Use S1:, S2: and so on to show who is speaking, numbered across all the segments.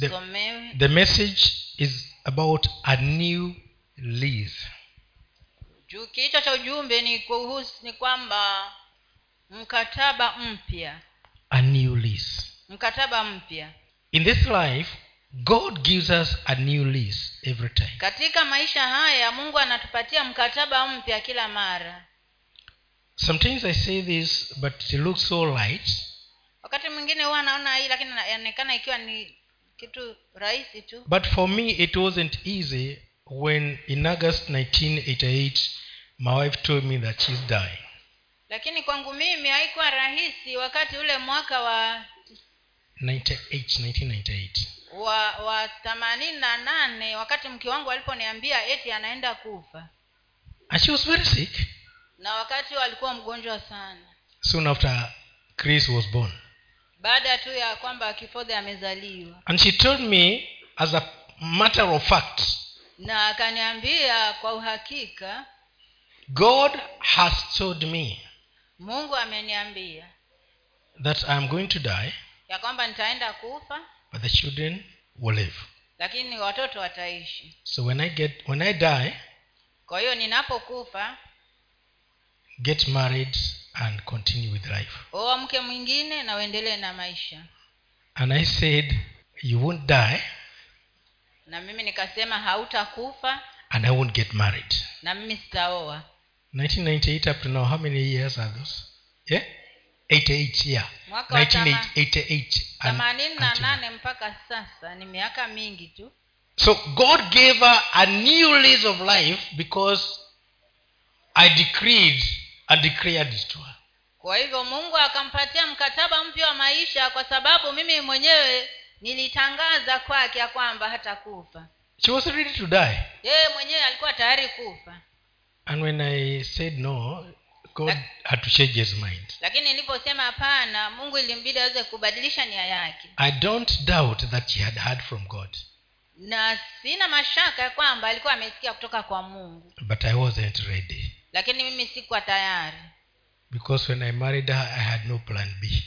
S1: tusomewe
S2: the message is about a new lease
S1: kichwa cha ujumbe ni kuhusu ni kwamba mkataba mpya.
S2: A new lease
S1: mkataba mpya.
S2: In this life god gives us a new lease every time.
S1: Katika maisha haya mungu anatupatia mkataba mpya kila mara.
S2: Sometimes i say this but it looks so light.
S1: Wakati mwingine huwa anaona hii lakini inaonekana ikiwa ni kitu rahisi tu.
S2: But for me it wasn't easy when in august 1988 my wife told me that she's dying.
S1: Lakini kwangu mimi haikuwa rahisi wakati ule mwaka wa
S2: 98 1998
S1: wa wa themanini na nane wakati mke wangu aliponiambia eti anaenda kufa.
S2: And she was very sick.
S1: Na wakati alikuwa mgonjwa sana.
S2: Soon after chris was born
S1: baada tu ya kwamba kifodhe amezaliwa.
S2: And she told me as a matter of fact
S1: na akaniambia kwa uhakika
S2: god has told me
S1: mungu ameniambia
S2: that i am going to die
S1: ya kwamba nitaenda kufa
S2: but the children will live.
S1: lakini watoto wataishi.
S2: So when i get when i die
S1: kwa hiyo ninapokufa
S2: get married and continue with life.
S1: Oa mke mwingine na uendelee na maisha.
S2: And i said you won't die
S1: na mimi nikasema hautakufa
S2: and i won't get married.
S1: na mimi sitaoa.
S2: 1998 up to now how many years are those? Yeah? 88 yeah.
S1: Mwaka wa tama-
S2: 1988 and-
S1: themanini na
S2: until-
S1: nane mpaka sasa ni miaka mingi tu.
S2: So god gave her a new lease of life because i decreed and declared it to her.
S1: Kwa hivyo mungu akampatia mkataba mpya wa maisha kwa sababu mimi mwenyewe nilitangaza kwake ya kwamba hatakufa.
S2: She was ready to die.
S1: Yeye mwenyewe alikuwa tayari kufa.
S2: And when i said no god had to change his mind.
S1: Lakini niliposema hapana mungu ilimbidi aweze kubadilisha nia yake.
S2: I don't doubt that she had heard from god.
S1: Na sina mashaka ya kwamba alikuwa amesikia kutoka kwa mungu.
S2: But i wasn't ready
S1: lakini mimi sikuwa tayari.
S2: Because when i married her i had no plan b.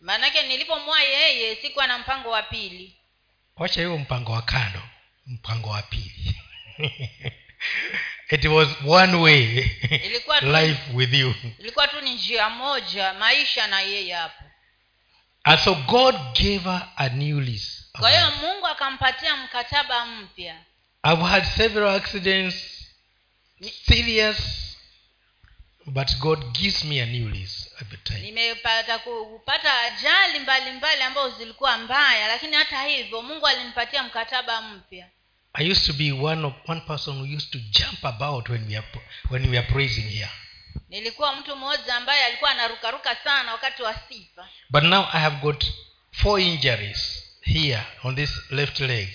S1: Maanake nilipomwoa yeye sikuwa na mpango wa pili.
S2: Wacha hiyo mpango wa kando mpango wa pili. It was one way.
S1: Tu-
S2: life with you.
S1: Ilikuwa tu ni njia moja maisha na yeye hapo.
S2: And so god gave her a new lease
S1: kwa hiyo mungu akampatia mkataba mpya.
S2: I've had several accidents serious. But god gives me a new lease every time.
S1: Nimepata kupata ajali mbalimbali ambazo zilikuwa mbaya lakini hata hivyo mungu alinipatia mkataba mpya.
S2: I used to be one of one person who used to jump about when we are when we are praising here.
S1: Nilikuwa mtu mmoja ambaye alikuwa anarukaruka sana wakati wa sifa.
S2: But now i have got four injuries here on this left leg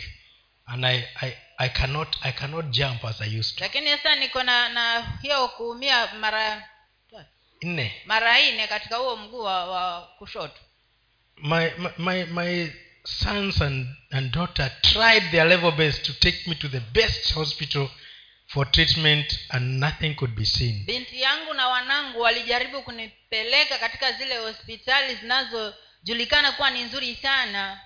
S2: and i i, I cannot i cannot jump as i used to.
S1: Lakini sasa niko na na hiyo kuumia mara
S2: nne.
S1: mara nne katika huo mguu wa, wa kushoto.
S2: My my my, sons and, and daughter tried their level best to take me to the best hospital for treatment and nothing could be seen.
S1: Binti yangu na wanangu walijaribu kunipeleka katika zile hospitali zinazojulikana kuwa ni nzuri sana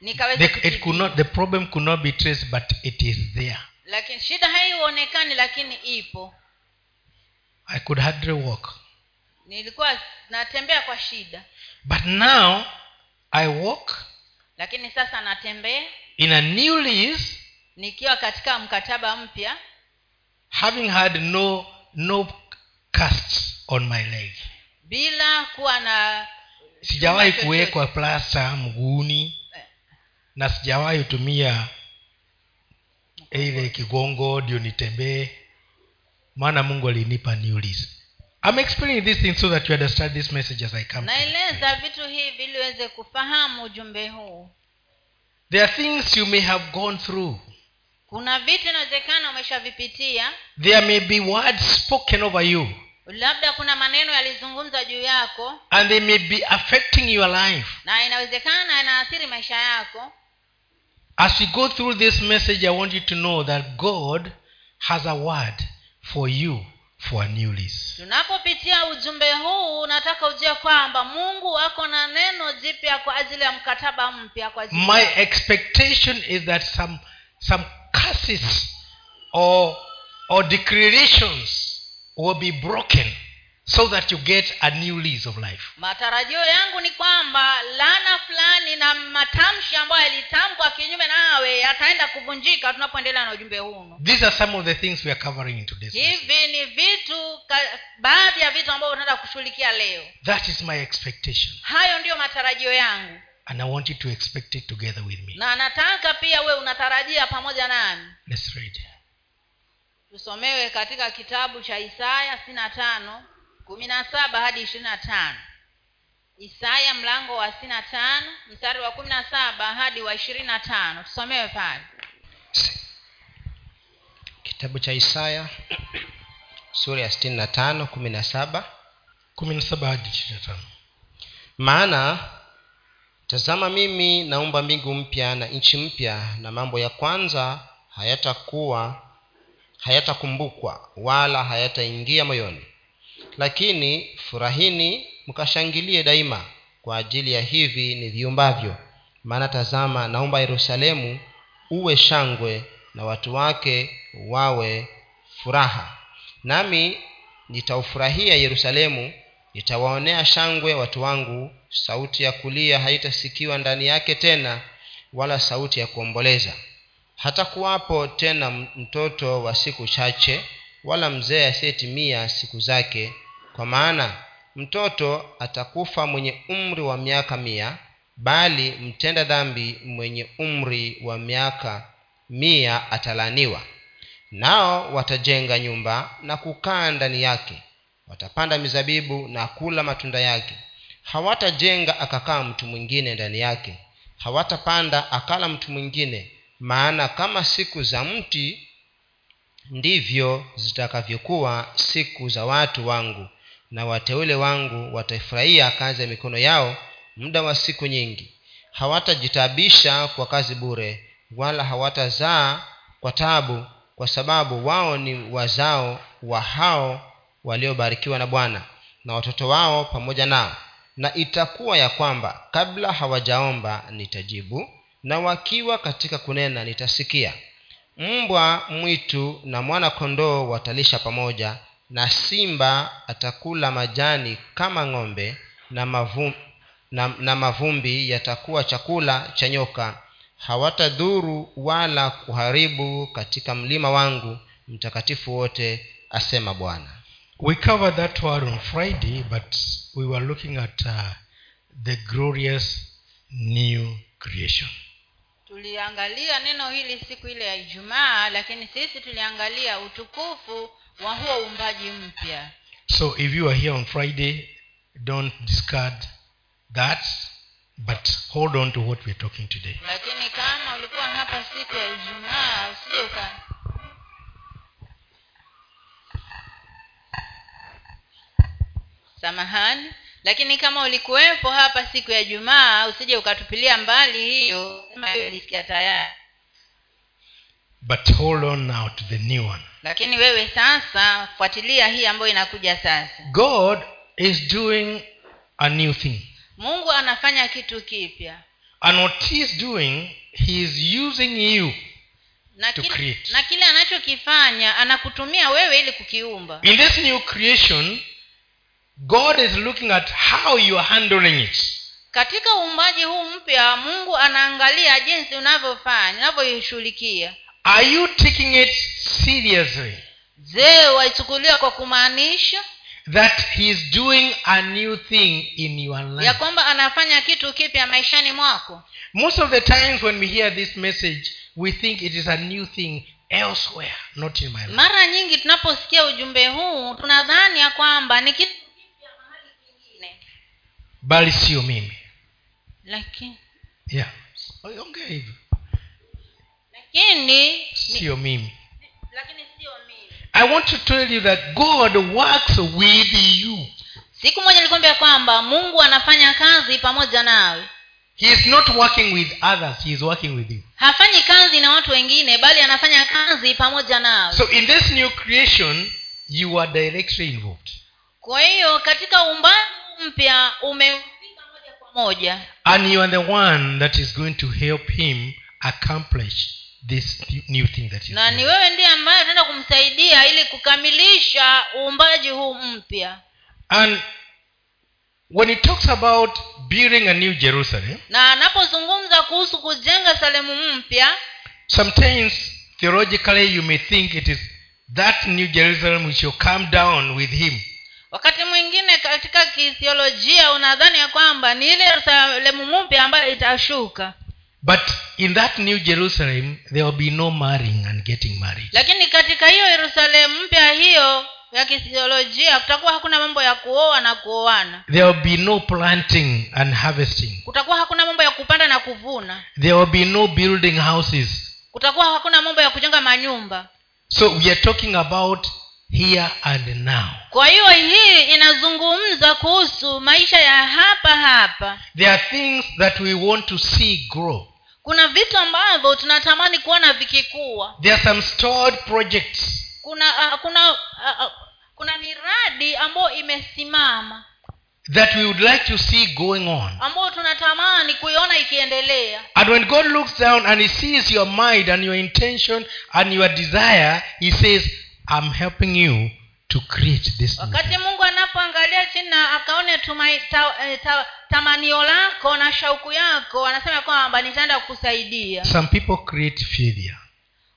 S1: nikaweza
S2: it could not the problem could not be traced but it is there.
S1: Lakini shida haionekani lakini ipo.
S2: I could hardly walk.
S1: Nilikuwa natembea kwa shida.
S2: But now i walk
S1: lakini sasa natembea
S2: in a new lease
S1: nikiwa katika mkataba mpya
S2: having had no no casts on my leg.
S1: bila kuwa na
S2: sijawahi kuwekwa plasta mguuni na sijawahi tumia ile kigongo ndio nitembee maana mungu alinipa. I'm explaining these things so that you understand this message as I come.
S1: naeleza vitu hivi ili uweze kufahamu ujumbe huu
S2: There are things you may have gone through.
S1: kuna vitu inawezekana umeshavipitia
S2: There may be words spoken over you,
S1: labda kuna maneno yalizungumzwa juu yako
S2: and they may be affecting your life.
S1: na inawezekana yanaathiri maisha yako
S2: As we go through this message, I want you to know that God has a word for you for a new lease.
S1: Tunapopitia ujumbe huu nataka ujue kwamba mungu ako na neno jipya kwa ajili ya mkataba mpya kwa ajili
S2: my expectation is that some some curses or or declarations will be broken so that you get a new lease of life.
S1: Matarajio yangu ni kwamba lana fulani na matamshi ambayo yalitamkwa kinyume nawe yataenda kuvunjika tunapoendelea na ujumbe huu
S2: these are some of the things we are covering in today's
S1: hivi ni vitu baadhi ya vitu ambavyo tunaenda kushughulikia leo.
S2: That is my expectation.
S1: Hayo ndiyo matarajio yangu.
S2: And i want you to expect it together with me.
S1: Na nataka pia we unatarajia pamoja nami.
S2: Let's read.
S1: Tusomewe katika kitabu cha isaya sitini tano kumi na saba hadi ishirini na tano. Isaya mlango wa sitini na tano mstari wa kumi na saba hadi wa ishirini na tano. Tusomewe pale.
S3: Kitabu cha isaya sura ya sitini na tano kumi na saba.
S2: kumi na saba hadi ishirini na tano.
S3: Maana tazama mimi naumba mbingu mpya na nchi mpya na mambo ya kwanza hayatakuwa hayatakumbukwa wala hayataingia moyoni lakini furahini mkashangilie daima. Kwa ajili ya hivi ni viumbavyo. Maana tazama naomba yerusalemu uwe shangwe na watu wake wawe furaha. Nami nitaufurahia yerusalemu nitawaonea shangwe watu wangu. Sauti ya kulia haitasikiwa ndani yake tena wala sauti ya kuomboleza. Hata kuwapo tena mtoto wa siku chache wala mzee asiyetimia siku zake kwa maana mtoto atakufa mwenye umri wa miaka mia bali mtenda dhambi mwenye umri wa miaka mia atalaniwa. Nao watajenga nyumba na kukaa ndani yake. Watapanda mizabibu na kula matunda yake. Hawatajenga akakaa mtu mwingine ndani yake. Hawatapanda akala mtu mwingine. Maana kama siku za mti ndivyo zitakavyokuwa siku za watu wangu na wateule wangu wataifurahia kazi ya mikono yao muda wa siku nyingi. Hawatajitabisha kwa kazi bure wala hawatazaa kwa tabu kwa sababu wao ni wazao wa hao waliobarikiwa na bwana na watoto wao pamoja nao. Na itakuwa ya kwamba kabla hawajaomba nitajibu na wakiwa katika kunena nitasikia. Mbwa mwitu na mwana kondoo watalisha pamoja na simba atakula majani kama ng'ombe na, mavum, na, na mavumbi yatakuwa chakula cha nyoka. Hawatadhuru wala kuharibu katika mlima wangu mtakatifu wote asema bwana.
S2: We covered that word on friday but we were looking at uh, the glorious new creation.
S1: Tuliangalia neno hili siku ile ya ijumaa lakini sisi tuliangalia utukufu wa huo uumbaji mpya.
S2: So if you are here on friday don't discard that but hold on to what we're talking today.
S1: Lakini kama ulikuwa hapa siku ya ijumaa usije samahani. Lakini kama ulikuwepo hapa siku ya jumaa usije ukatupilia mbali hiyo. Wewe ulisikia tayari
S2: but hold on now to the new one.
S1: Lakini wewe sasa fuatilia hii ambayo inakuja sasa.
S2: God is doing a new thing.
S1: Mungu anafanya kitu kipya.
S2: And what he is doing he is using you
S1: na,
S2: To
S1: kile-
S2: create.
S1: na kile anachokifanya anakutumia wewe ili kukiumba.
S2: In this new creation god is looking at how you are handling it.
S1: Katika uumbaji huu mpya mungu anaangalia jinsi unavyofanya unavyoishughulikia
S2: are you taking it seriously?
S1: Je waichukulia kwa kumaanisha
S2: that he is doing a new thing in your
S1: ya kwamba anafanya kitu kipya maishani mwako.
S2: Most of the times when we hear this message we think it is a new thing elsewhere not in my life.
S1: Mara nyingi tunaposikia ujumbe huu tunadhani ya kwamba ni kitu
S2: bali sio mimi.
S1: Lakini
S2: yeah. Ongea hivyo
S1: lakini
S2: sio mimi.
S1: Lakini sio mimi.
S2: I want to tell you that god works with you.
S1: Siku moja nilikwambia kwamba mungu anafanya kazi pamoja nawe.
S2: He is not working with others he is working with you.
S1: Hafanyi kazi na watu wengine bali anafanya kazi pamoja nawe.
S2: So in this new creation you are directly involved.
S1: Kwa hiyo katika uumbaji mpya umehusika moja kwa moja.
S2: And you are the one that is going to help him accomplish this new thing that
S1: na ni wewe ndiye ambaye utaenda kumsaidia ili kukamilisha uumbaji huu mpya.
S2: And when he talks about building a new jerusalem
S1: na anapozungumza kuhusu kujenga salemu mpya
S2: sometimes theologically you may think it is that new jerusalem which will come down with him.
S1: wakati mwingine katika kithiolojia unadhani ya kwamba ni ile yerusalemu mpya ambayo itashuka
S2: but in that new jerusalem there will be no marrying and getting married.
S1: Lakini katika hiyo yerusalemu mpya hiyo ya kithiolojia kutakuwa hakuna mambo ya kuoa na kuoana.
S2: There will be no planting and harvesting.
S1: Kutakuwa hakuna mambo ya kupanda na kuvuna.
S2: There will be no building houses.
S1: Kutakuwa hakuna mambo ya kujenga manyumba.
S2: So we are talking about here and now.
S1: Kwa hiyo hii inazungumza kuhusu maisha ya hapa hapa.
S2: There are things that we want to see grow
S1: kuna vitu ambavyo tunatamani kuona vikikuwa
S2: there are some stored projects.
S1: Kuna uh, kuna uh, uh, kuna miradi ambayo imesimama.
S2: That we would like to see going on.
S1: Ambayo tunatamani kuiona ikiendelea.
S2: And when god looks down and he sees your mind and your intention and your desire he says i'm helping you to create this
S1: wakati mungu anapoangalia chini na akaone tamanio lako na shauku yako anasema kwamba nitaenda kukusaidia.
S2: Some people create failure.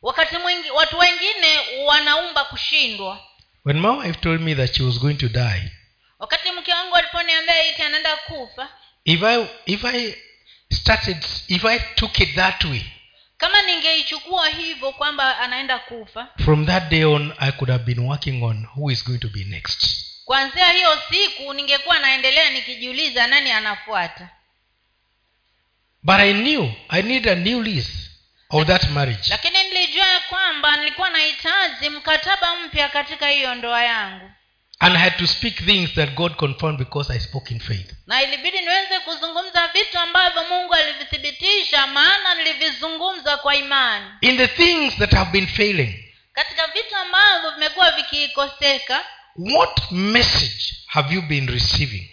S1: Wakati mwingi watu wengine wanaumba kushindwa.
S2: When my wife told me that she was going to die
S1: wakati mke wangu aliponiambia iti anaenda kufa
S2: if i if i started if i took it that way
S1: kama ningeichukua hivyo kwamba anaenda kufa
S2: from that day on i could have been working on who is going to be next
S1: kwanzia hiyo siku ningekuwa naendelea nikijiuliza nani anafuata.
S2: But i knew i need a new lease of that marriage.
S1: Lakini nilijua ya kwamba nilikuwa nahitaji mkataba mpya katika hiyo ndoa yangu.
S2: And i had to speak things that god confirmed because i spoke in faith.
S1: Na ilibidi niweze kuzungumza vitu ambavyo mungu alivithibitisha maana nilivizungumza kwa imani.
S2: In the things that have been failing.
S1: Katika vitu ambavyo vimekuwa vikikoseka
S2: what message have you been receiving?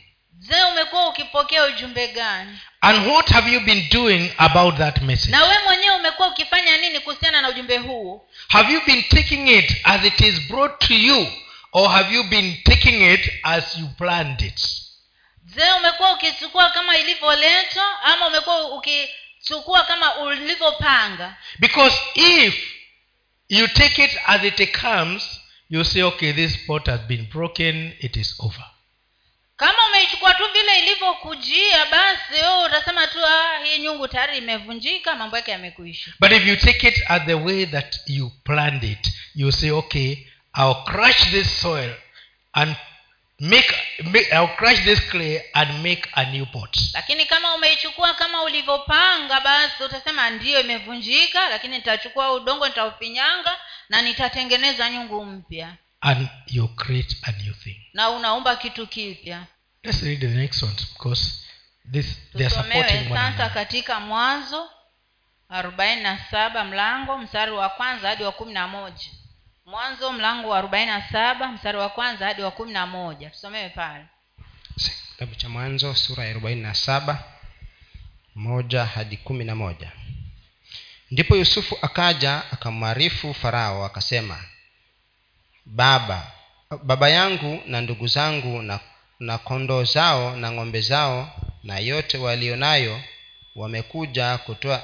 S1: Je umekuwa ukipokea ujumbe gani?
S2: And what have you been doing about that message?
S1: Na we mwenyewe umekuwa ukifanya nini kuhusiana na ujumbe huo?
S2: Have you been taking it as it is brought to you or have you been taking it as you planned it?
S1: Je umekuwa ukichukua kama ilivyoletwa ama umekuwa ukichukua kama ulivyopanga?
S2: Because if you take it as it comes you say okay this pot has been broken it is over.
S1: Kama umeichukua tu vile ilivyokujia basi wewe utasema tu ah, hii nyungu tayari imevunjika mambo yake yamekuisha.
S2: But if you take it as the way that you planned it you say okay i'll crush this soil and make, make i'll crush this clay and make a new pot.
S1: Lakini kama umeichukua kama ulivyopanga basi utasema ndiyo imevunjika lakini nitachukua udongo nitaufinyanga na nitatengeneza nyungu mpya.
S2: And you create a new thing.
S1: Na unaumba kitu kipya.
S2: Let's read the next one because this they are supporting one
S1: sasa katika mwanzo arobaini na saba mlango mstari wa kwanza hadi wa kumi na moja mwanzo mlango wa arobaini na saba mstari wa kwanza hadi wa kumi na moja. Tusomewe pale.
S3: Kitabu cha mwanzo sura ya arobaini na saba moja hadi kumi na moja. Ndipo yusufu akaja akamwarifu farao akasema baba baba yangu na ndugu zangu na, na kondoo zao na ng'ombe zao na yote walio nayo wamekuja kutoa,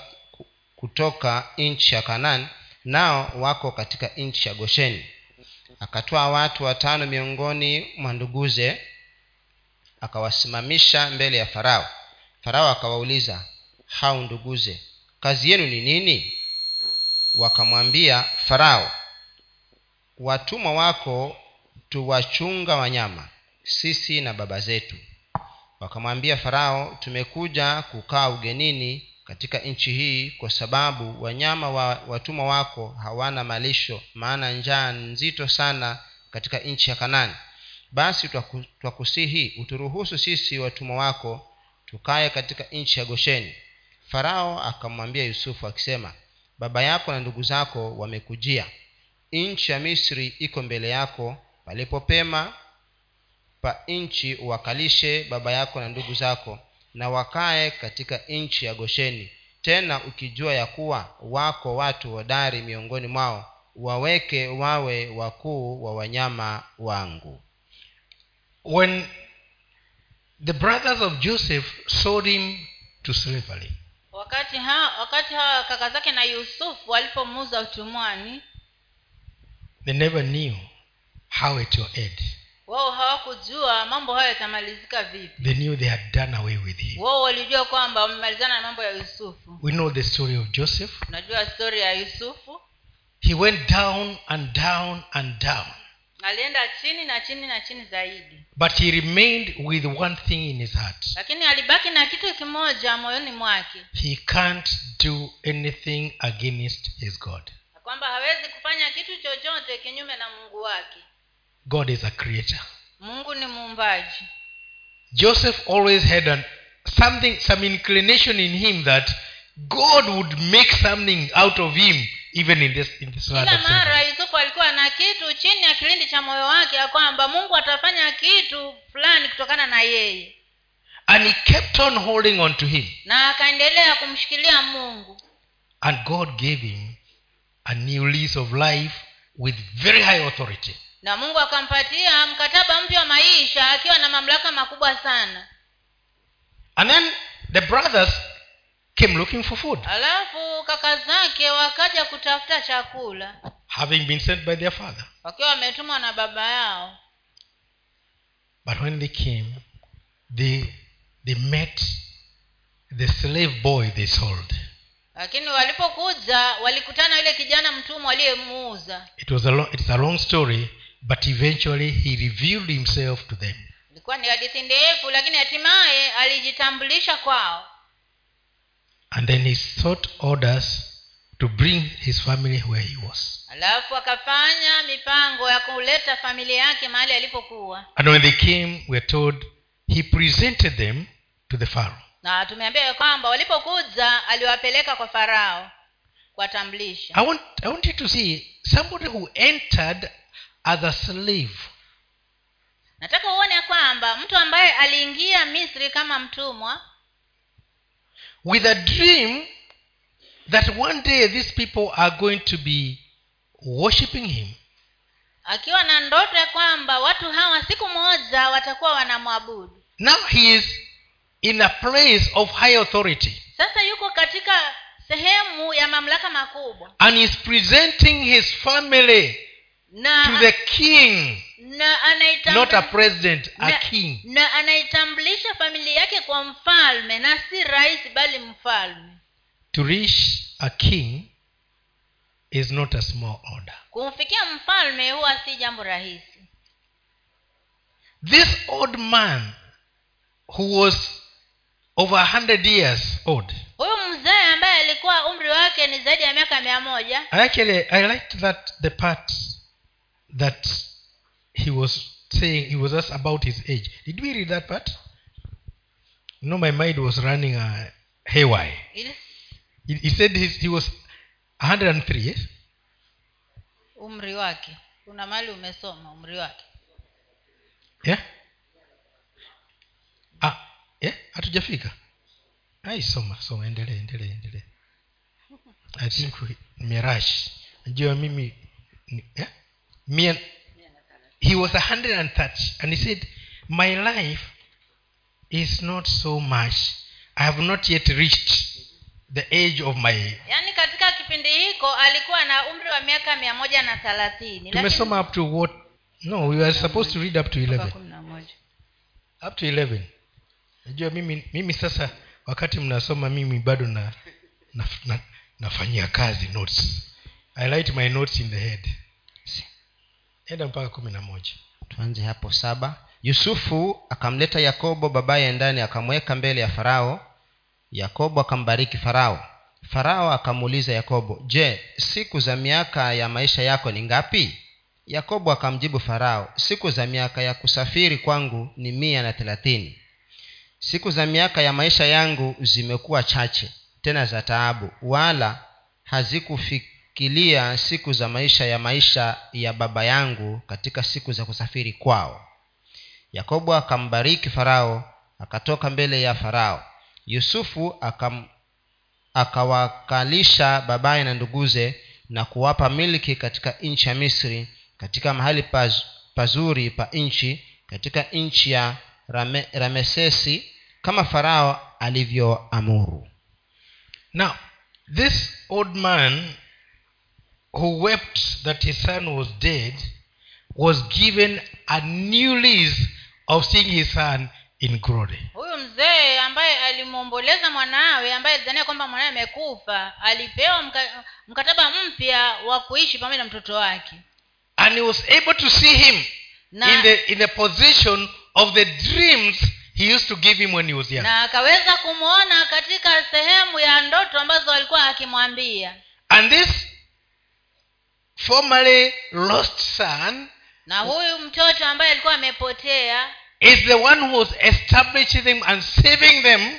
S3: kutoka nchi ya kanani nao wako katika nchi ya gosheni. Akatwaa watu watano miongoni mwa nduguze akawasimamisha mbele ya farao. Farao akawauliza hau nduguze kazi yenu ni nini? Wakamwambia farao watumwa wako tuwachunga wanyama sisi na baba zetu. Wakamwambia farao tumekuja kukaa ugenini katika nchi hii kwa sababu wanyama wa watumwa wako hawana malisho maana njaa nzito sana katika nchi ya kanani. Basi twakusihi uturuhusu sisi watumwa wako tukaye katika nchi ya gosheni. Farao akamwambia yusufu akisema baba yako na ndugu zako wamekujia. Nchi ya misri iko mbele yako palipopema pa nchi uwakalishe baba yako na ndugu zako na wakae katika nchi ya gosheni. Tena ukijua ya kuwa wako watu hodari miongoni mwao waweke wawe wakuu wa wanyama wangu.
S2: When the brothers of joseph sold him to slavery
S1: wakati ha, wakati hawa kaka zake na yusufu walipomuuza utumwani
S2: they never knew how it will end
S1: wao hawakujua mambo hayo yatamalizika vipi.
S2: They knew they had done away with him.
S1: Wao walijua kwamba wamemalizana na mambo ya yusufu.
S2: We know the story of joseph.
S1: Unajua stori ya yusufu?
S2: He went down and down and down.
S1: Alienda chini na chini na chini zaidi.
S2: But he remained with one thing in his heart.
S1: Lakini alibaki na kitu kimoja moyoni mwake.
S2: He can't do anything against his god.
S1: Kwamba hawezi kufanya kitu chochote kinyume na mungu wake
S2: god is a creator.
S1: Mungu ni muumbaji.
S2: Joseph always had an, something some inclination in him that god would make something out of him even in this in this
S1: kila mara yusufu alikuwa na kitu chini ya kilindi cha moyo wake ya kwamba mungu atafanya kitu fulani kutokana na yeye.
S2: And he kept on holding on to him.
S1: Na akaendelea kumshikilia mungu.
S2: And god gave him a new lease of life with very high authority
S1: na mungu akampatia mkataba mpya wa maisha akiwa na mamlaka makubwa sana.
S2: And then the brothers came looking for food.
S1: Alafu kaka zake wakaja kutafuta chakula.
S2: Having been sent by their father.
S1: Wakiwa wametumwa na baba yao.
S2: But when they came they they met the slave boy they sold.
S1: Lakini walipokuja walikutana yule kijana mtumwa aliyemuuza.
S2: It was a long, it's a long story but eventually he revealed himself to them.
S1: Ilikuwa ni hadithi ndefu lakini hatimaye alijitambulisha kwao.
S2: And then he sought orders to bring his family where he was.
S1: Alafu akafanya mipango ya kuleta familia yake mahali alipokuwa.
S2: And when they came we're told he presented them to the pharaoh.
S1: Na tumeambia kwamba walipokuja aliwapeleka kwa farao kuwatambulisha.
S2: I want, I want you to see somebody who entered as a slave.
S1: Nataka uone kwamba mtu ambaye aliingia misri kama mtumwa
S2: with a dream that one day these people are going to be worshiping him.
S1: Akiwa na ndoto ya kwamba watu hawa siku moja watakuwa wanamwabudu.
S2: Now he is in a place of high authority.
S1: Sasa yuko katika sehemu ya mamlaka makubwa.
S2: And is presenting his family
S1: na
S2: to the king.
S1: na
S2: not a president a
S1: na,
S2: king.
S1: na anaitambulisha familia yake kwa mfalme na si rais bali mfalme.
S2: To reach a king is not a small order.
S1: Kumfikia mfalme huwa si jambo rahisi.
S2: This old man who was over a hundred years old.
S1: Huyu mzee ambaye alikuwa umri wake ni zaidi ya miaka mia moja.
S2: Actually i liked that the part that he was saying he was asked about his age. Did we read that part? No my mind was running uh, haywire.
S1: Yes.
S2: he, he said his, he was 103 yes?
S1: Umri wake. Kuna mali umesoma umri wake.
S2: Yeah? Ah yeah? Hatujafika. Ai soma soma endelee endelee endelee. I think nimerash. Najua mimi yeah? He was 130 and he said my life is not so much. I have not yet reached the age of my
S1: yaani katika kipindi hiko alikuwa na umri wa miaka mia moja na thelathini.
S2: Tumesoma up to what? No we were supposed to read up to 11
S1: kumi na moja.
S2: Up to 11 najua mimi mimi sasa wakati mnasoma mimi bado na, na, na nafanyia kazi notes. I write my notes in the head enda mpaka kumi na moja.
S3: Tuanze hapo saba. Yusufu akamleta yakobo babaye ndani akamweka mbele ya farao. Yakobo akambariki farao. Farao akamuuliza yakobo je siku za miaka ya maisha yako ni ngapi? Yakobo akamjibu farao siku za miaka ya kusafiri kwangu ni mia na thelathini. Siku za miaka ya maisha yangu zimekuwa chache tena za taabu wala hazikufi- kufikilia siku za maisha ya maisha ya baba yangu katika siku za kusafiri kwao. Yakobo akambariki farao akatoka mbele ya farao. Yusufu akam, akawakalisha babaye na nduguze na kuwapa milki katika nchi ya misri katika mahali paz, pazuri pa nchi katika nchi ya Rame, ramesesi kama farao alivyoamuru.
S2: Now, this old man who wept that his son was dead was given a new lease of seeing his son in glory.
S1: huyu mzee ambaye alimwomboleza mwanawe ambaye alidhania kwamba mwanawe amekufa alipewa mka, mkataba mpya wa kuishi pamoja na mtoto wake
S2: And he was able to see him
S1: na,
S2: in the in the position of the dreams he used to give him when he was young.
S1: na akaweza kumwona katika sehemu ya ndoto ambazo alikuwa akimwambia
S2: And this formerly lost son
S1: na huyu mtoto ambaye alikuwa amepotea.
S2: is the one who was establishing them and saving them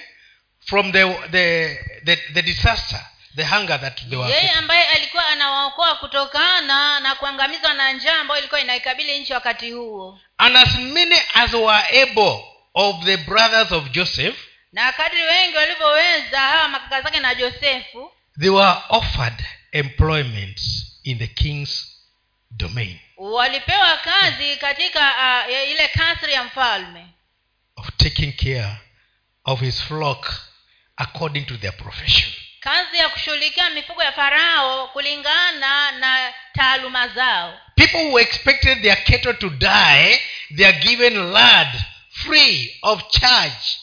S2: from the the, the, the disaster, the hunger that they were
S1: yeye ambaye alikuwa anawaokoa kutokana na kuangamizwa na njaa ambayo ilikuwa inaikabili nchi wakati huo.
S2: And as many as were able of the brothers of Joseph,
S1: na kadri wengi walivyoweza hawa makaka zake na josefu
S2: they were offered employment in the king's domain
S1: walipewa kazi katika uh, ile kasri ya mfalme
S2: of taking care of his flock according to their profession.
S1: kazi ya kushughulikia mifugo ya farao kulingana na taaluma zao
S2: People who expected their cattle to die, they are given land free of charge.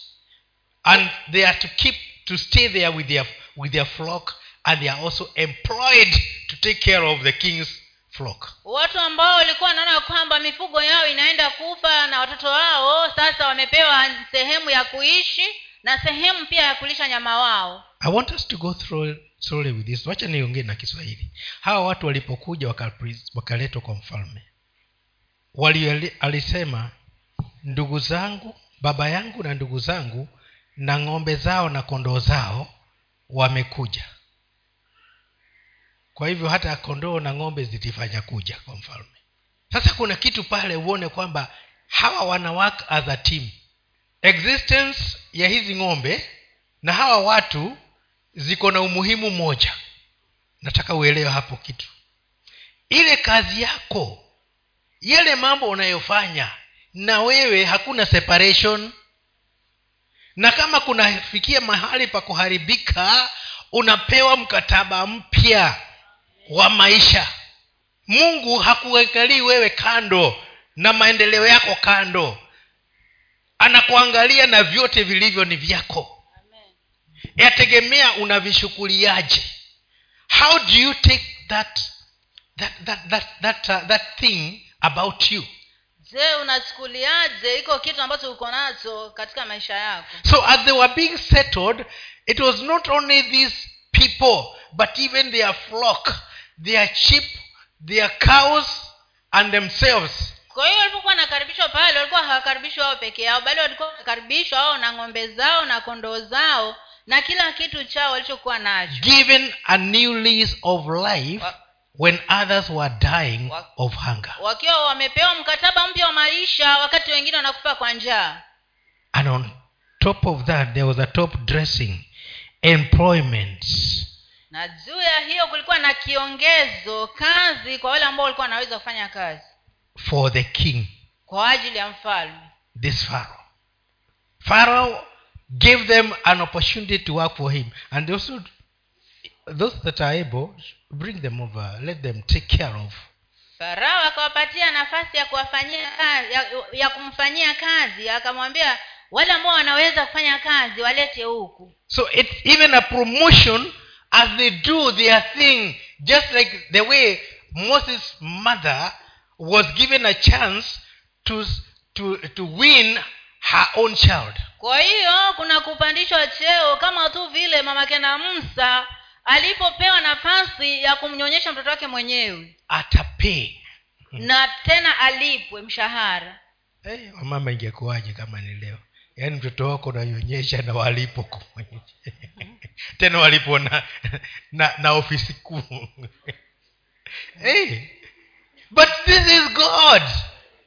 S2: And they are to keep to stay there with their with their flock, and they are also employed to take care of the king's flock.
S1: watu ambao walikuwa wanaona kwamba mifugo yao inaenda kufa na watoto wao sasa wamepewa sehemu ya kuishi na sehemu pia ya kulisha nyama wao
S2: I want us to go through slowly with this. Wacha niongee na Kiswahili. Hawa watu walipokuja wakaletwa kwa mfalme, wali alisema ndugu zangu, baba yangu na ndugu zangu na ng'ombe zao na kondoo zao wamekuja. Kwa hivyo hata kondoo na ng'ombe zilifanya kuja kwa mfalme. Sasa kuna kitu pale uone kwamba hawa wana work as a team. Existence ya hizi ng'ombe na hawa watu ziko na umuhimu mmoja nataka uelewe hapo kitu ile kazi yako yale mambo unayofanya na wewe hakuna separation na kama kunafikia mahali pa kuharibika unapewa mkataba mpya wa maisha. Mungu hakuangalii wewe kando na maendeleo yako kando. Anakuangalia na vyote vilivyo ni vyako. Yategemea unavishughuliaje how do you take that that that that that, uh, that thing about you?
S1: Je unachukuliaje iko kitu ambacho uko nacho katika maisha yako?
S2: So as they were being settled it was not only these people but even their flock their sheep their cows and themselves.
S1: Kwa hiyo walipokuwa wanakaribishwa pale walikuwa hawakaribishwa wao peke yao bali walikuwa wanakaribishwa wao na ng'ombe zao na kondoo zao na kila kitu chao walichokuwa nacho.
S2: Given a new lease of life
S1: Wa-
S2: when others were dying
S1: Wa-
S2: of hunger.
S1: wakiwa wamepewa mkataba mpya wa maisha wakati wengine wanakufa kwa njaa.
S2: And on top of that there was a top dressing employment
S1: na juu ya hiyo kulikuwa na kiongezo kazi kwa wale ambao walikuwa wanaweza kufanya kazi.
S2: For the king.
S1: Kwa ajili ya mfalme.
S2: This pharaoh. Pharaoh gave them an opportunity to work for him. And also those that are able bring them over let them take care of.
S1: Farao akawapatia nafasi ya kuwafanyia kazi ya, ya kumfanyia kazi. Akamwambia wale ambao wanaweza kufanya kazi walete huku.
S2: So it's even a promotion as they do their thing just like the way moses mother was given a chance to to to win her own child.
S1: Kwa hiyo kuna kupandishwa cheo kama tu vile mama kena msa alipopewa nafasi ya kumnyonyesha mtoto wake mwenyewe.
S2: Atapee
S1: na tena alipwe mshahara.
S2: Hey, mama ingekuwaje kama ni leo? Yaani mtoto wako unanyonyesha na walipo kumwonyesha tena walipo na, na, na ofisi kuu. Hey. but this is god.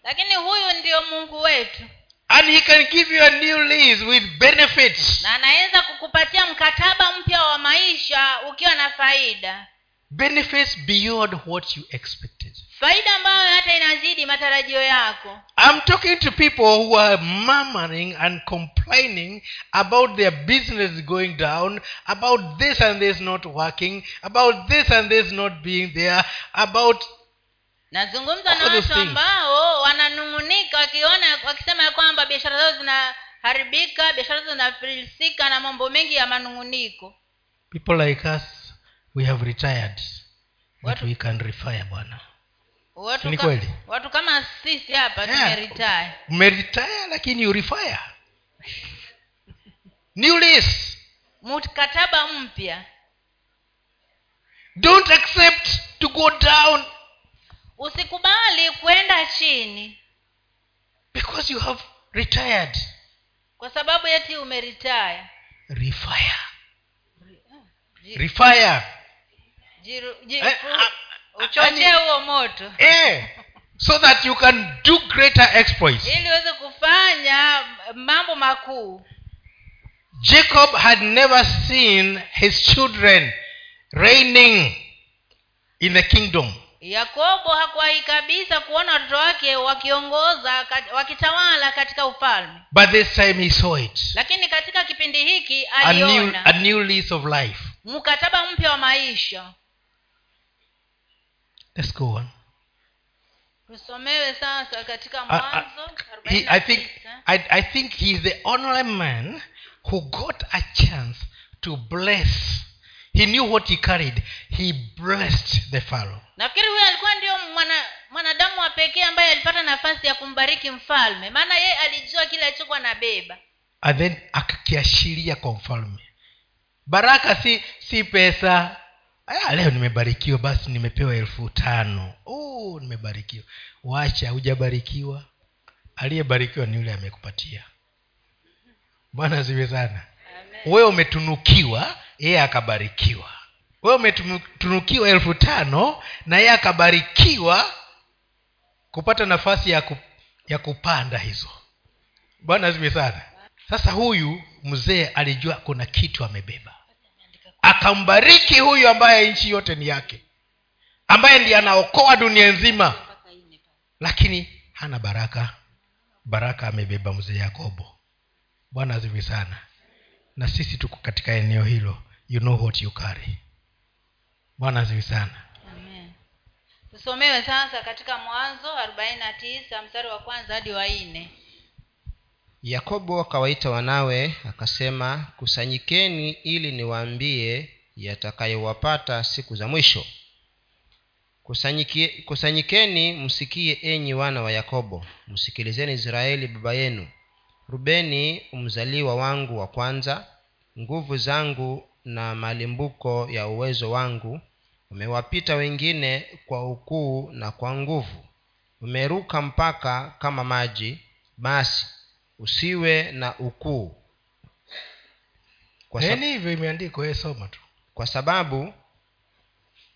S1: Lakini huyu ndio mungu wetu.
S2: And he can give you a new lease with benefits.
S1: Na anaweza kukupatia mkataba mpya wa maisha ukiwa na faida.
S2: Benefits beyond what you expected
S1: faida ambayo hata inazidi matarajio yako.
S2: I'm talking to people who are murmuring and complaining about their business going down about this and this not working about this and this not being there about
S1: nazungumza na watu ambao wananung'unika wakiona wakisema ya kwamba biashara zao zinaharibika biashara zao zinafilisika na mambo mengi ya manung'uniko.
S2: People like us we have retired. But we can refire bwana
S1: watu,
S2: Ni kweli?
S1: watu kama sisi hapa
S2: Yeah.
S1: tumeritaya.
S2: Lakini urifaya. New lease.
S1: Mkataba mpya.
S2: Don't accept to go down.
S1: Usikubali kwenda chini.
S2: Because you have retired.
S1: Kwa sababu yeti umeritaya.
S2: Refire refire
S1: jiru- ji-
S2: Eh, ah,
S1: uchochee huo moto.
S2: Eh, so that you can do greater exploits.
S1: Ili uweze kufanya mambo makuu.
S2: Jacob had never seen his children reigning in the kingdom.
S1: Yakobo hakuwahi kabisa kuona watoto wake wakiongoza wakitawala katika ufalme.
S2: But this time he saw it.
S1: Lakini katika kipindi hiki
S2: a new, a new lease of life.
S1: mkataba mpya wa maisha
S2: let's go on.
S1: Tusomewe sasa katika mwanzo
S2: he, I think I, I think he is the only man who got a chance to bless. He knew what he carried. He blessed the pharaoh.
S1: Nafikiri huyo alikuwa ndio mwana mwanadamu wa pekee ambaye alipata nafasi ya kumbariki mfalme. Maana yeye alijua kile alichokuwa nabeba
S2: and then akakiashiria kwa mfalme. Baraka si si pesa ah, leo nimebarikiwa basi nimepewa elfu tano. Oh, nimebarikiwa. Wacha hujabarikiwa? Aliyebarikiwa ni yule amekupatia. Bwana ziwe sana. Wewe umetunukiwa yeye akabarikiwa. Wewe umetunukiwa elfu tano na yeye akabarikiwa kupata nafasi ya, ku, ya kupanda hizo. Bwana ziwe sana. Sasa huyu mzee alijua kuna kitu amebeba akambariki huyu ambaye nchi yote ni yake ambaye ndiye anaokoa dunia nzima. Lakini hana baraka. Baraka amebeba mzee yakobo. Bwana azivi sana. Na sisi tuko katika eneo hilo. You know what you carry. Bwana azivi sana.
S1: Amen. tusomewe sasa katika mwanzo arobaini na tisa mstari wa kwanza hadi wa nne
S3: yakobo akawaita wanawe akasema kusanyikeni ili niwaambie yatakayowapata siku za mwisho. Kusanyike, kusanyikeni msikie enyi wana wa yakobo. Msikilizeni israeli baba yenu. Rubeni mzaliwa wangu wa kwanza. Nguvu zangu na malimbuko ya uwezo wangu umewapita wengine kwa ukuu na kwa nguvu. Umeruka mpaka kama maji. Basi usiwe na ukuu.
S2: Yaani hivyo imeandikwa yeye soma tu.
S3: kwa sababu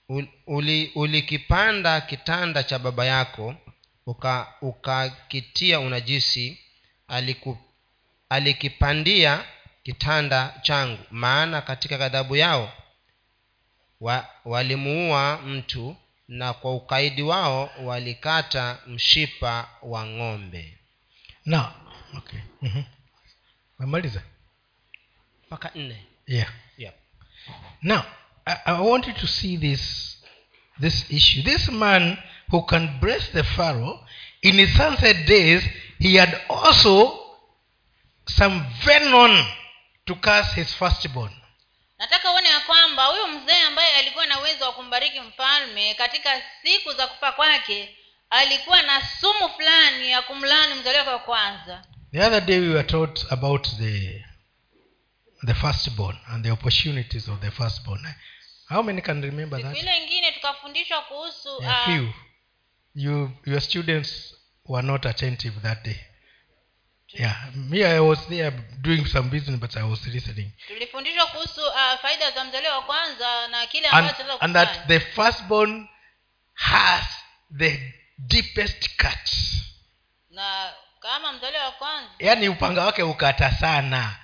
S3: ul- uli- ulikipanda kitanda cha baba yako uka- ukakitia unajisi aliku, alikipandia kitanda changu. Maana katika ghadhabu yao wa, walimuua mtu na kwa ukaidi wao walikata mshipa wa ng'ombe.
S2: Na okay. Mm-hmm. memaliza
S3: mpaka nne.
S2: Yeah.
S3: Yeah.
S2: now I, i want you to see this this issue. This man who can bless the pharaoh in his sunset days he had also some venom to curse his firstborn.
S1: Nataka uone ya kwamba huyu mzee ambaye alikuwa na uwezo wa kumbariki mfalme katika siku za kufa kwake alikuwa na sumu fulani ya kumlani mzaliwa wa kwanza
S2: the other day we were taught about the the firstborn and the opportunities of the firstborn. How many can remember that?
S1: Ingine tukafundishwa kuhusu
S2: a
S1: ah,
S2: few. You your students were not attentive that day. Yeah me i was there doing some business but i was listening.
S1: Tulifundishwa kuhusu faida za mzaliwa wa kwanza na kile
S2: and,
S1: ambacho
S2: and that the firstborn has the deepest cuts.
S1: na kama mzaliwa wa kwanza.
S2: Yaani upanga wake ukata sana.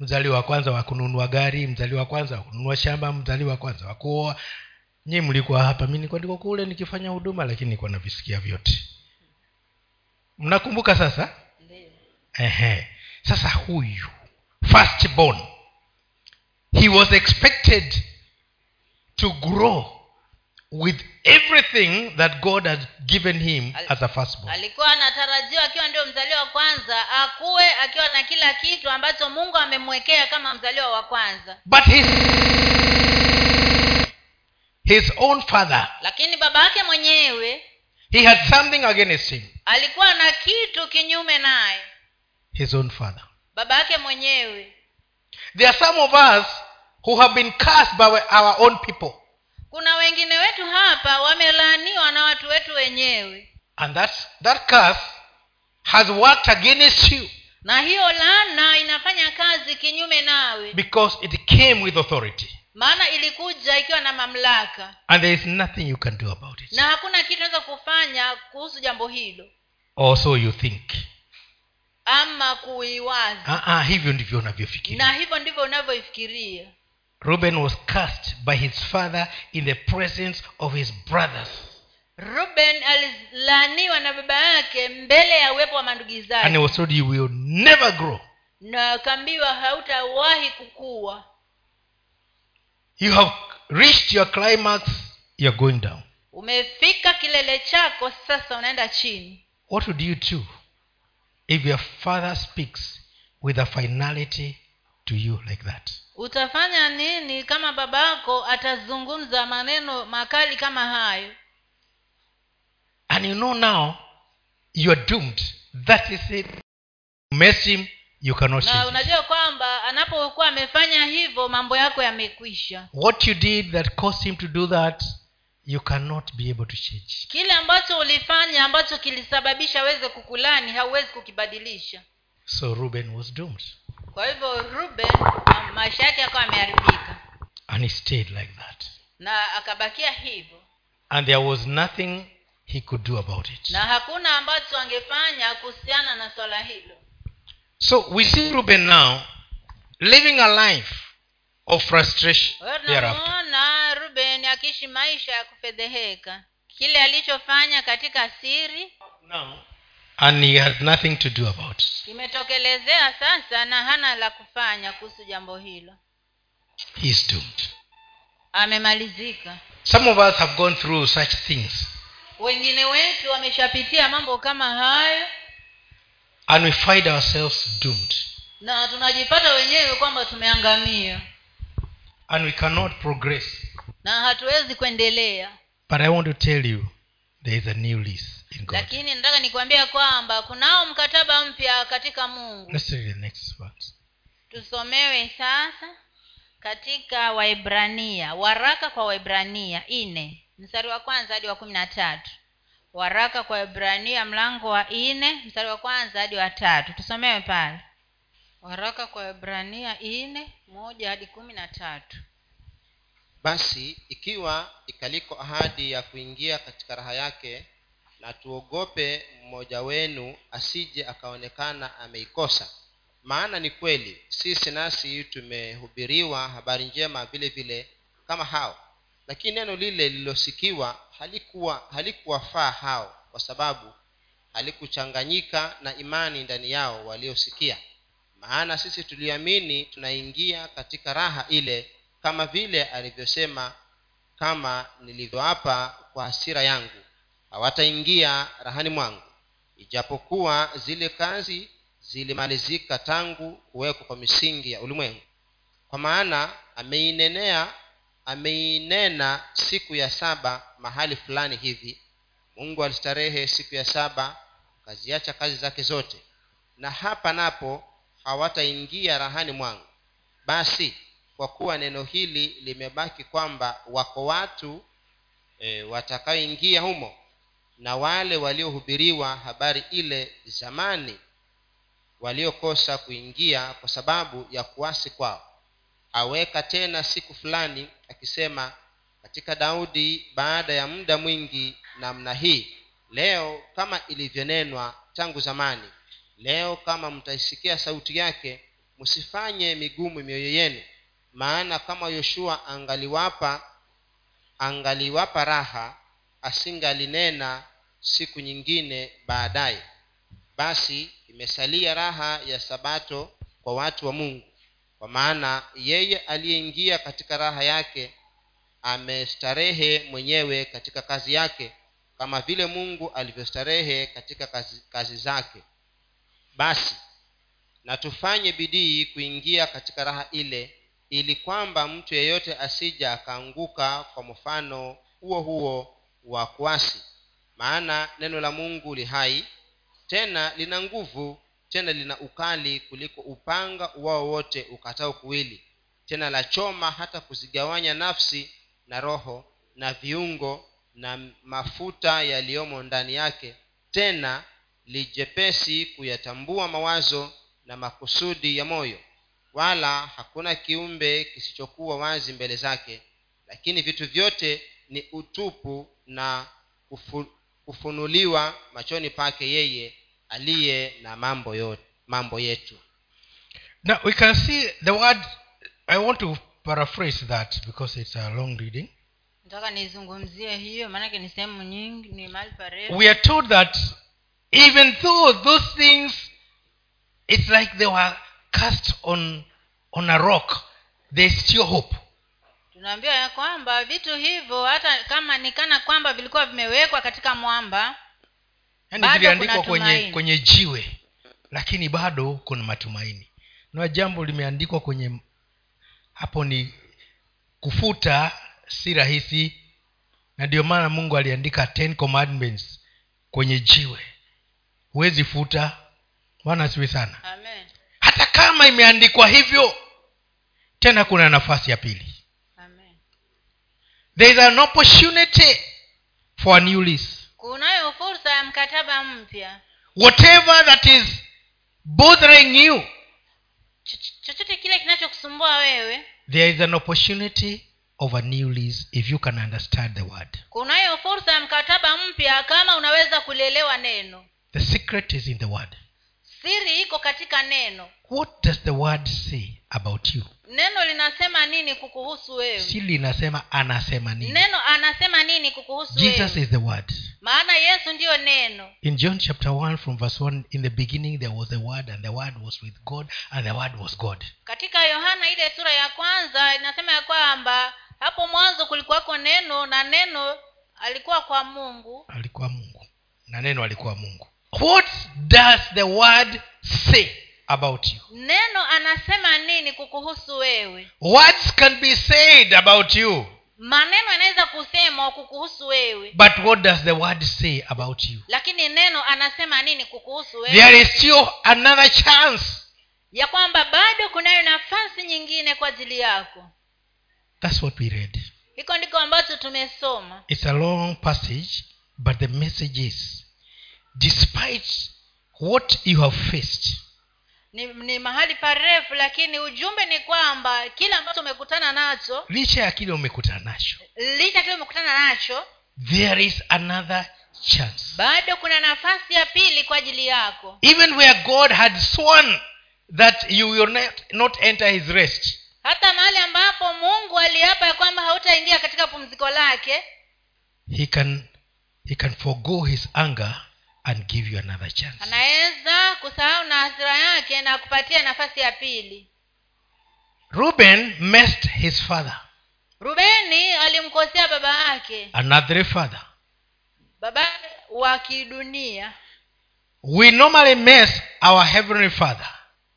S2: Mzaliwa wa kwanza wa kununua gari mzaliwa wa kwanza wa kununua shamba mzaliwa wa kwanza wa kuoa. Nyi mlikuwa hapa mi niko ndiko kule nikifanya huduma lakini niko navisikia vyote. Mnakumbuka sasa? Ehe. sasa huyu first born he was expected to grow with everything that god has given him
S1: Al-
S2: as a firstborn.
S1: alikuwa anatarajiwa akiwa ndio mzaliwa wa kwanza akuwe akiwa na kila kitu ambacho mungu amemwekea kama mzaliwa wa kwanza.
S2: But his his own father
S1: lakini baba yake mwenyewe
S2: he had something against him.
S1: alikuwa na kitu kinyume naye.
S2: His own father.
S1: Baba yake mwenyewe.
S2: There are some of us who have been cursed by our own people
S1: kuna wengine wetu hapa wamelaaniwa na watu wetu wenyewe.
S2: And that that curse has worked against you
S1: na hiyo laana inafanya kazi kinyume nawe.
S2: Because it came with authority.
S1: Maana ilikuja ikiwa na mamlaka.
S2: And there is nothing you can do about it.
S1: Na hakuna kitu naweza kufanya kuhusu jambo hilo.
S2: Also you think.
S1: Ama kuiwaza.
S2: Ah, ah, hivyo ndivyo unavyofikiria.
S1: Na hivyo ndivyo unavyoifikiria
S2: reuben was cursed by his father in the presence of his brothers.
S1: Ruben alilaaniwa na baba yake mbele ya uwepo wa mandugu
S2: and he was told you will never grow.
S1: Na akaambiwa hautawahi kukua.
S2: You have reached your climax. You're going down.
S1: Umefika kilele chako sasa unaenda chini.
S2: What would you do if your father speaks with a finality to you like that.
S1: Utafanya nini kama baba yako atazungumza maneno makali kama hayo?
S2: And you know now you are doomed. That is it. Mess him you cannot
S1: na unajua kwamba anapokuwa amefanya hivyo mambo yako yamekwisha.
S2: What you did that caused him to do that you cannot be able to change.
S1: Kile ambacho ulifanya ambacho kilisababisha aweze kukulani hauwezi kukibadilisha.
S2: So ruben was doomed
S1: kwa hivyo ruben maisha yake yakawa ameharibika
S2: and he stayed like that.
S1: Na akabakia hivyo.
S2: And there was nothing he could do about it.
S1: Na hakuna ambacho angefanya kuhusiana na swala hilo.
S2: So we see ruben now living a life of frustration
S1: tunamuona ruben akiishi maisha ya kufedheheka. Kile alichofanya katika siri.
S2: Now and he has nothing to do about
S1: imetokelezea sasa na hana la kufanya kuhusu jambo hilo.
S2: He is doomed.
S1: Amemalizika.
S2: Some of us have gone through such things.
S1: Wengine wetu wameshapitia mambo kama hayo.
S2: And we find ourselves doomed.
S1: Na tunajipata wenyewe kwamba tumeangamia.
S2: And we cannot progress.
S1: Na hatuwezi kuendelea.
S2: But i want to tell you there is a new lease
S1: lakini nataka nikuambia kwamba kunao mkataba mpya katika mungu.
S2: Let's the next verse.
S1: Tusomewe sasa katika waibrania waraka kwa waibrania ine mstari wa kwanza hadi wa kumi na tatu. Waraka kwa waibrania mlango wa ine mstari wa kwanza hadi wa tatu. Tusomewe pale. Waraka kwa waibrania ine moja hadi kumi na tatu.
S3: Basi ikiwa ikaliko ahadi ya kuingia katika raha yake na tuogope mmoja wenu asije akaonekana ameikosa. Maana ni kweli sisi nasi tumehubiriwa habari njema vile vile kama hao. Lakini neno lile lililosikiwa halikuwa halikuwafaa hao kwa sababu halikuchanganyika na imani ndani yao waliosikia. Maana sisi tuliamini tunaingia katika raha ile kama vile alivyosema kama nilivyoapa kwa hasira yangu hawataingia rahani mwangu. Ijapokuwa zile kazi zilimalizika tangu kuwekwa kwa misingi ya ulimwengu. Kwa maana ameinenea ameinena siku ya saba mahali fulani hivi. Mungu alistarehe siku ya saba akaziacha kazi zake zote. Na hapa napo hawataingia rahani mwangu. Basi kwa kuwa neno hili limebaki kwamba wako watu e, watakaoingia humo na wale waliohubiriwa habari ile zamani waliokosa kuingia kwa sababu ya kuasi kwao. Aweka tena siku fulani akisema katika daudi baada ya muda mwingi namna hii leo kama ilivyonenwa tangu zamani leo kama mtaisikia sauti yake msifanye migumu mioyo yenu. Maana kama yoshua angaliwapa angaliwapa raha asingalinena siku nyingine baadaye. Basi imesalia raha ya sabato kwa watu wa mungu. Kwa maana yeye aliyeingia katika raha yake amestarehe mwenyewe katika kazi yake kama vile mungu alivyostarehe katika kazi, kazi zake. Basi na tufanye bidii kuingia katika raha ile ili kwamba mtu yeyote asija akaanguka kwa mfano huo huo wa kuasi. Maana neno la mungu li hai tena lina nguvu tena lina ukali kuliko upanga uwao wote ukatao kuwili. Tena la choma hata kuzigawanya nafsi na roho na viungo na mafuta yaliyomo ndani yake tena lijepesi kuyatambua mawazo na makusudi ya moyo. Wala hakuna kiumbe kisichokuwa wazi mbele zake lakini vitu vyote ni utupu na ufu, ufunuliwa machoni pake yeye aliye na mambo yote mambo yetu
S2: Now we can see the word. I want to paraphrase that because it's a long reading.
S1: nataka nizungumzie hiyo maanake ni sehemu nyingi ni mali parefu
S2: We are told that even though those things, it's like they were cast on on a rock, there's still hope.
S1: Tunaambiwa ya kwamba vitu hivyo hata kama ni kana kwamba vilikuwa vimewekwa katika mwamba
S2: yani
S1: Bado
S2: kwenye kwenye jiwe lakini bado kuna matumaini. Na jambo limeandikwa kwenye hapo ni kufuta si rahisi na ndio maana mungu aliandika ten commandments kwenye jiwe. Huwezi futa. Bwana asiwe sana.
S1: Amen.
S2: Hata kama imeandikwa hivyo tena kuna nafasi ya pili there is an opportunity for a new lease.
S1: Kunayo fursa ya mkataba mpya.
S2: Whatever that is bothering you
S1: chochote kile kinachokusumbua wewe
S2: there is an opportunity of a new lease if you can understand the word.
S1: kunayo fursa ya mkataba mpya kama unaweza kulielewa neno.
S2: The secret is in the word.
S1: Siri iko katika neno.
S2: What does the word say about you
S1: neno linasema nini kukuhusu wewe?
S2: Si linasema anasema nini?
S1: Neno anasema nini kukuhusu
S2: jesus
S1: wewe
S2: is the word.
S1: Maana yesu ndiyo neno.
S2: In john chapter 1 from verse 1 in the beginning there was a word and the word was with god and the word was god.
S1: Katika yohana ile sura ya kwanza inasema ya kwamba hapo mwanzo kulikuwako neno na neno alikuwa kwa mungu.
S2: Alikuwa mungu. Na neno alikuwa mungu. What does the word say about you.
S1: Neno anasema nini kukuhusu wewe?
S2: Words can be said about you
S1: maneno yanaweza kusemwa kukuhusu wewe.
S2: but what does the word say about you?
S1: Lakini neno anasema nini kukuhusu wewe?
S2: There is still another chance.
S1: Ya kwamba bado kunayo nafasi nyingine kwa ajili yako.
S2: That's what we read.
S1: Hiko ndiko ambacho tumesoma.
S2: It's a long passage but the message is despite what you have faced
S1: ni, ni mahali parefu lakini ujumbe ni kwamba kile ambacho umekutana nacho
S2: licha ya kile umekutana nacho
S1: licha kile umekutana nacho
S2: there is another chance.
S1: bado kuna nafasi ya pili kwa ajili yako.
S2: Even where god had sworn that you will not, not enter his rest.
S1: Hata mahali ambapo mungu aliapa ya kwamba hautaingia katika pumziko lake
S2: he can he can forgo his anger and give you another chance.
S1: Anaweza kusahau na hasira yake na kupatia nafasi ya pili.
S2: Ruben messed his father
S1: rubeni alimkosea baba yake
S2: another father.
S1: baba wa kidunia.
S2: We normally mess our heavenly father.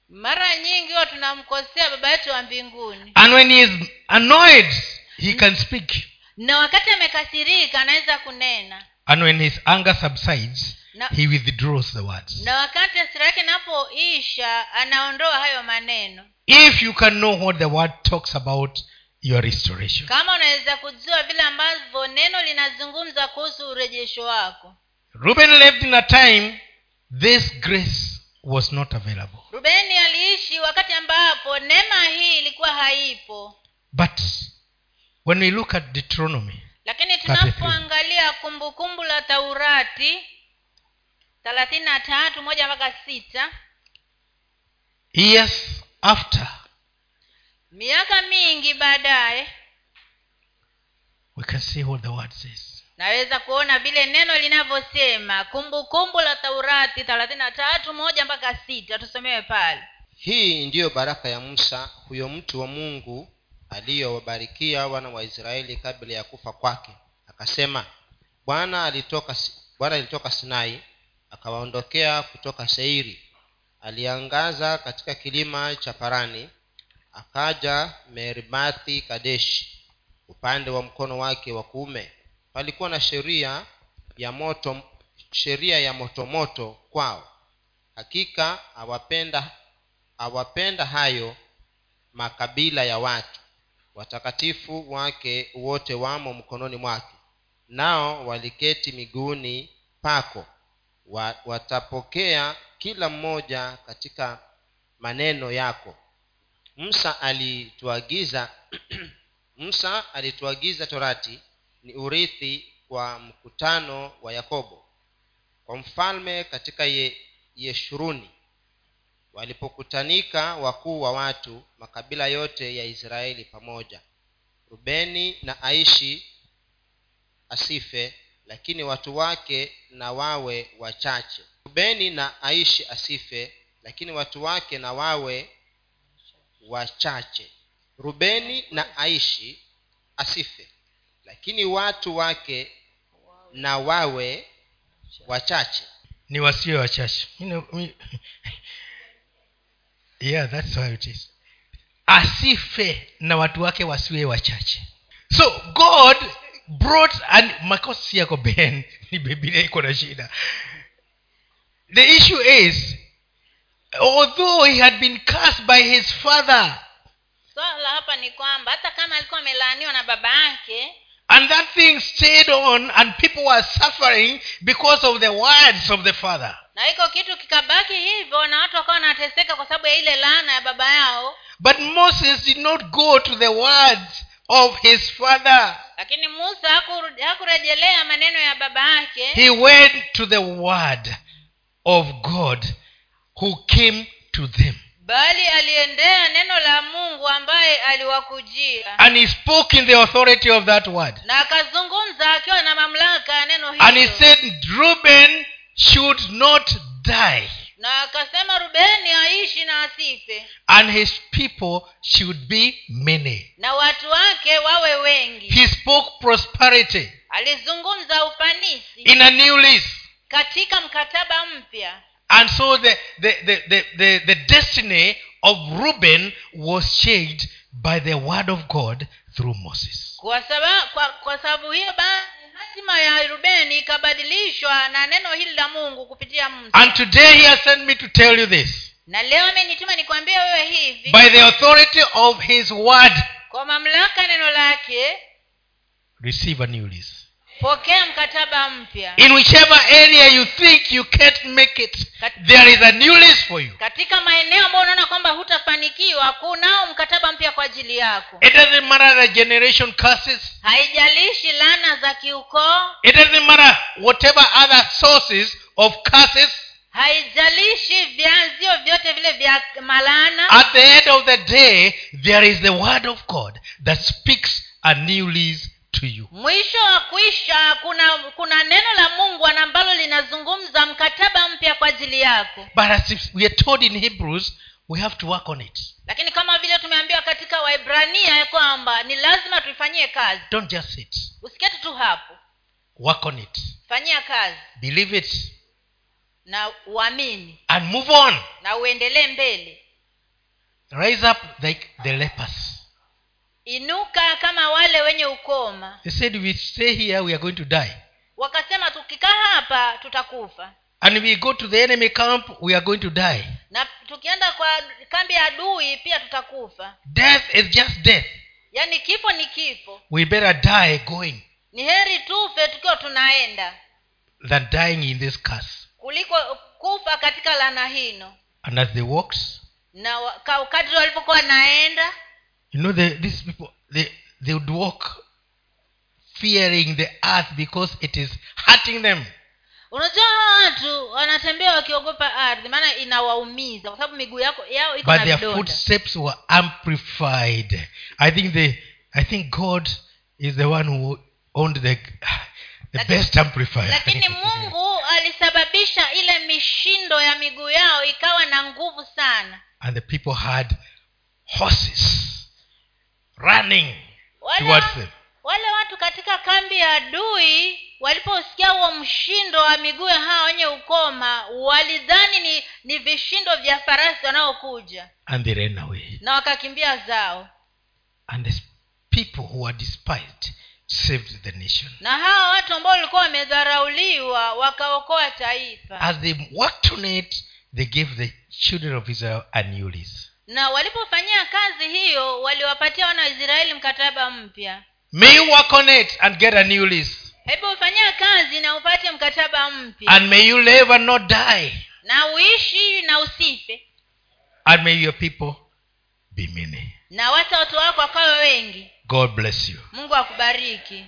S1: Mara nyingi huwa tunamkosea baba yetu wa mbinguni.
S2: And when he is annoyed he can speak.
S1: Na wakati amekasirika anaweza kunena
S2: and when his anger subsides
S1: na,
S2: he withdraws the words.
S1: na wakati hasira yake inapoisha anaondoa hayo maneno.
S2: If you can know what the word talks about your restoration.
S1: Kama unaweza kujua vile ambavyo neno linazungumza kuhusu urejesho wako.
S2: Ruben left in a time this grace was not available.
S1: Rubeni aliishi wakati ambapo neema hii ilikuwa haipo.
S2: But when we look at deuteronomy
S1: lakini tunapoangalia kumbukumbu la taurati thelathini na tatu moja mpaka sita.
S2: Years after.
S1: Miaka mingi baadaye.
S2: We can see what the word says.
S1: Naweza kuona vile neno linavyosema. Kumbukumbu la taurati thelathini na tatu moja mpaka sita. Tusomewe pale.
S3: Hii ndiyo baraka ya musa huyo mtu wa mungu aliyowabarikia wana wa israeli kabla ya kufa kwake. Akasema bwana alitoka bwana alitoka sinai akawaondokea kutoka seiri. Aliangaza katika kilima cha parani akaja meribathi kadeshi upande wa mkono wake wa kuume. Palikuwa na sheria ya moto sheria ya motomoto kwao. Hakika awapenda awapenda hayo makabila ya watu watakatifu wake wote wamo mkononi mwake nao waliketi miguuni pako. Watapokea kila mmoja katika maneno yako. Musa alituagiza musa alituagiza torati ni urithi kwa mkutano wa yakobo kwa mfalme katika ye, yeshuruni walipokutanika wakuu wa watu makabila yote ya israeli pamoja. Rubeni na aishi asife lakini watu wake na wawe wachache. Rubeni na aishi asife lakini watu wake na wawe wachache. Rubeni na aishi asife lakini watu wake na wawe wachache.
S2: Ni wasiwe wachache yeah that's how it is. Asife na watu wake wasiwe wachache. So god brought and makosi yako ben ni bibilia iko na shida. The issue is although he had been cast by his father
S1: swala hapa ni kwamba hata kama alikuwa amelaaniwa na baba yake
S2: and that thing stayed on and people were suffering because of the words of the father.
S1: Na hiko kitu kikabaki hivyo na watu wakawa wanateseka kwa sababu ya ile laana ya baba yao.
S2: But moses did not go to the words of his father.
S1: Lakini musa hakur- hakurejelea maneno ya baba yake.
S2: He went to the word of god who came to them
S1: bali aliendea neno la mungu ambaye aliwakujia.
S2: And he spoke in the authority of that word.
S1: Na akazungumza akiwa na mamlaka ya neno
S2: and he said ruben should not die.
S1: Na akasema rubeni aishi na asife.
S2: And his people should be many.
S1: Na watu wake wawe wengi.
S2: He spoke prosperity
S1: alizungumza ufanisi.
S2: in a new list
S1: katika mkataba mpya
S2: and so the, the, the, the, the, the destiny of reuben was changed by the word of god through moses.
S1: Kwa sababu kwa, kwa sababu hiyo hatima ya rubeni ikabadilishwa na neno hili la mungu kupitia mtu
S2: and today he has sent me to tell you this.
S1: Na leo amenituma nikwambie wewe hivi.
S2: By the authority of his word
S1: kwa mamlaka neno lake
S2: receive a new list
S1: pokea mkataba mpya.
S2: In whichever area you think you can't make it there is a new list for you.
S1: Katika maeneo ambayo unaona kwamba hutafanikiwa kunao mkataba mpya kwa ajili yako.
S2: It doesn't matter the generation curses.
S1: Haijalishi lana za kiukoo.
S2: It doesn't matter whatever other sources of curses.
S1: Haijalishi vyanzio vyote vile vya malana
S2: at the end of the day there is the word of god that speaks a new list to you.
S1: Mwisho wa kuisha kuna kuna neno la mungu ambalo linazungumza mkataba mpya kwa ajili yako.
S2: But as if we are told in hebrews we have to work on it.
S1: Lakini kama vile tumeambiwa katika waibrania ya kwamba ni lazima tuifanyie kazi.
S2: Don't just sit.
S1: Usiketi tu hapo.
S2: Work on it.
S1: Fanyia kazi.
S2: Believe it.
S1: Na uamini.
S2: And move on.
S1: Na uendelee mbele.
S2: Rise up like the lepers
S1: inuka kama wale wenye ukoma.
S2: They said we stay here we are going to die.
S1: Wakasema tukikaa hapa tutakufa.
S2: And we go to the enemy camp we are going to die.
S1: Na tukienda kwa kambi ya adui pia tutakufa.
S2: Death is just death.
S1: Yaani kifo ni kifo.
S2: We better die going
S1: ni heri tufe tukiwa tunaenda
S2: than dying in this curse.
S1: kuliko kufa katika lana hino.
S2: And as they walks
S1: na kadri walivyokuwa wanaenda
S2: you know the, these people they, they would walk fearing the earth because it is hurting them.
S1: Unajua hawa watu wanatembea wakiogopa ardhi maana inawaumiza kwa sababu miguu yako yao iko
S2: but their footsteps were amplified. I think they, i think god is the one who owned the the
S1: Lakini-
S2: best amplifier.
S1: Lakini mungu alisababisha ile mishindo ya miguu yao ikawa na nguvu sana.
S2: And the people had horses running
S1: wale,
S2: towards them.
S1: wale watu katika kambi ya adui waliposikia huo mshindo wa miguu ya hawa wenye ukoma walidhani ni ni vishindo vya farasi wanaokuja.
S2: And they ran away.
S1: Na wakakimbia zao.
S2: And the people who were despised saved the nation.
S1: Na hawa watu ambao walikuwa wamedharauliwa wakaokoa taifa.
S2: As they worked on it they gave the children of israel a new lease
S1: na walipofanyia kazi hiyo waliwapatia wana wa israeli mkataba mpya.
S2: May you work on it and get a new lease.
S1: Hebu fanyia kazi na upate mkataba mpya.
S2: And may you live and not die.
S1: Na uishi na usife.
S2: And may your people be many.
S1: Na wata watu wako wakawe wengi.
S2: God bless you.
S1: Mungu akubariki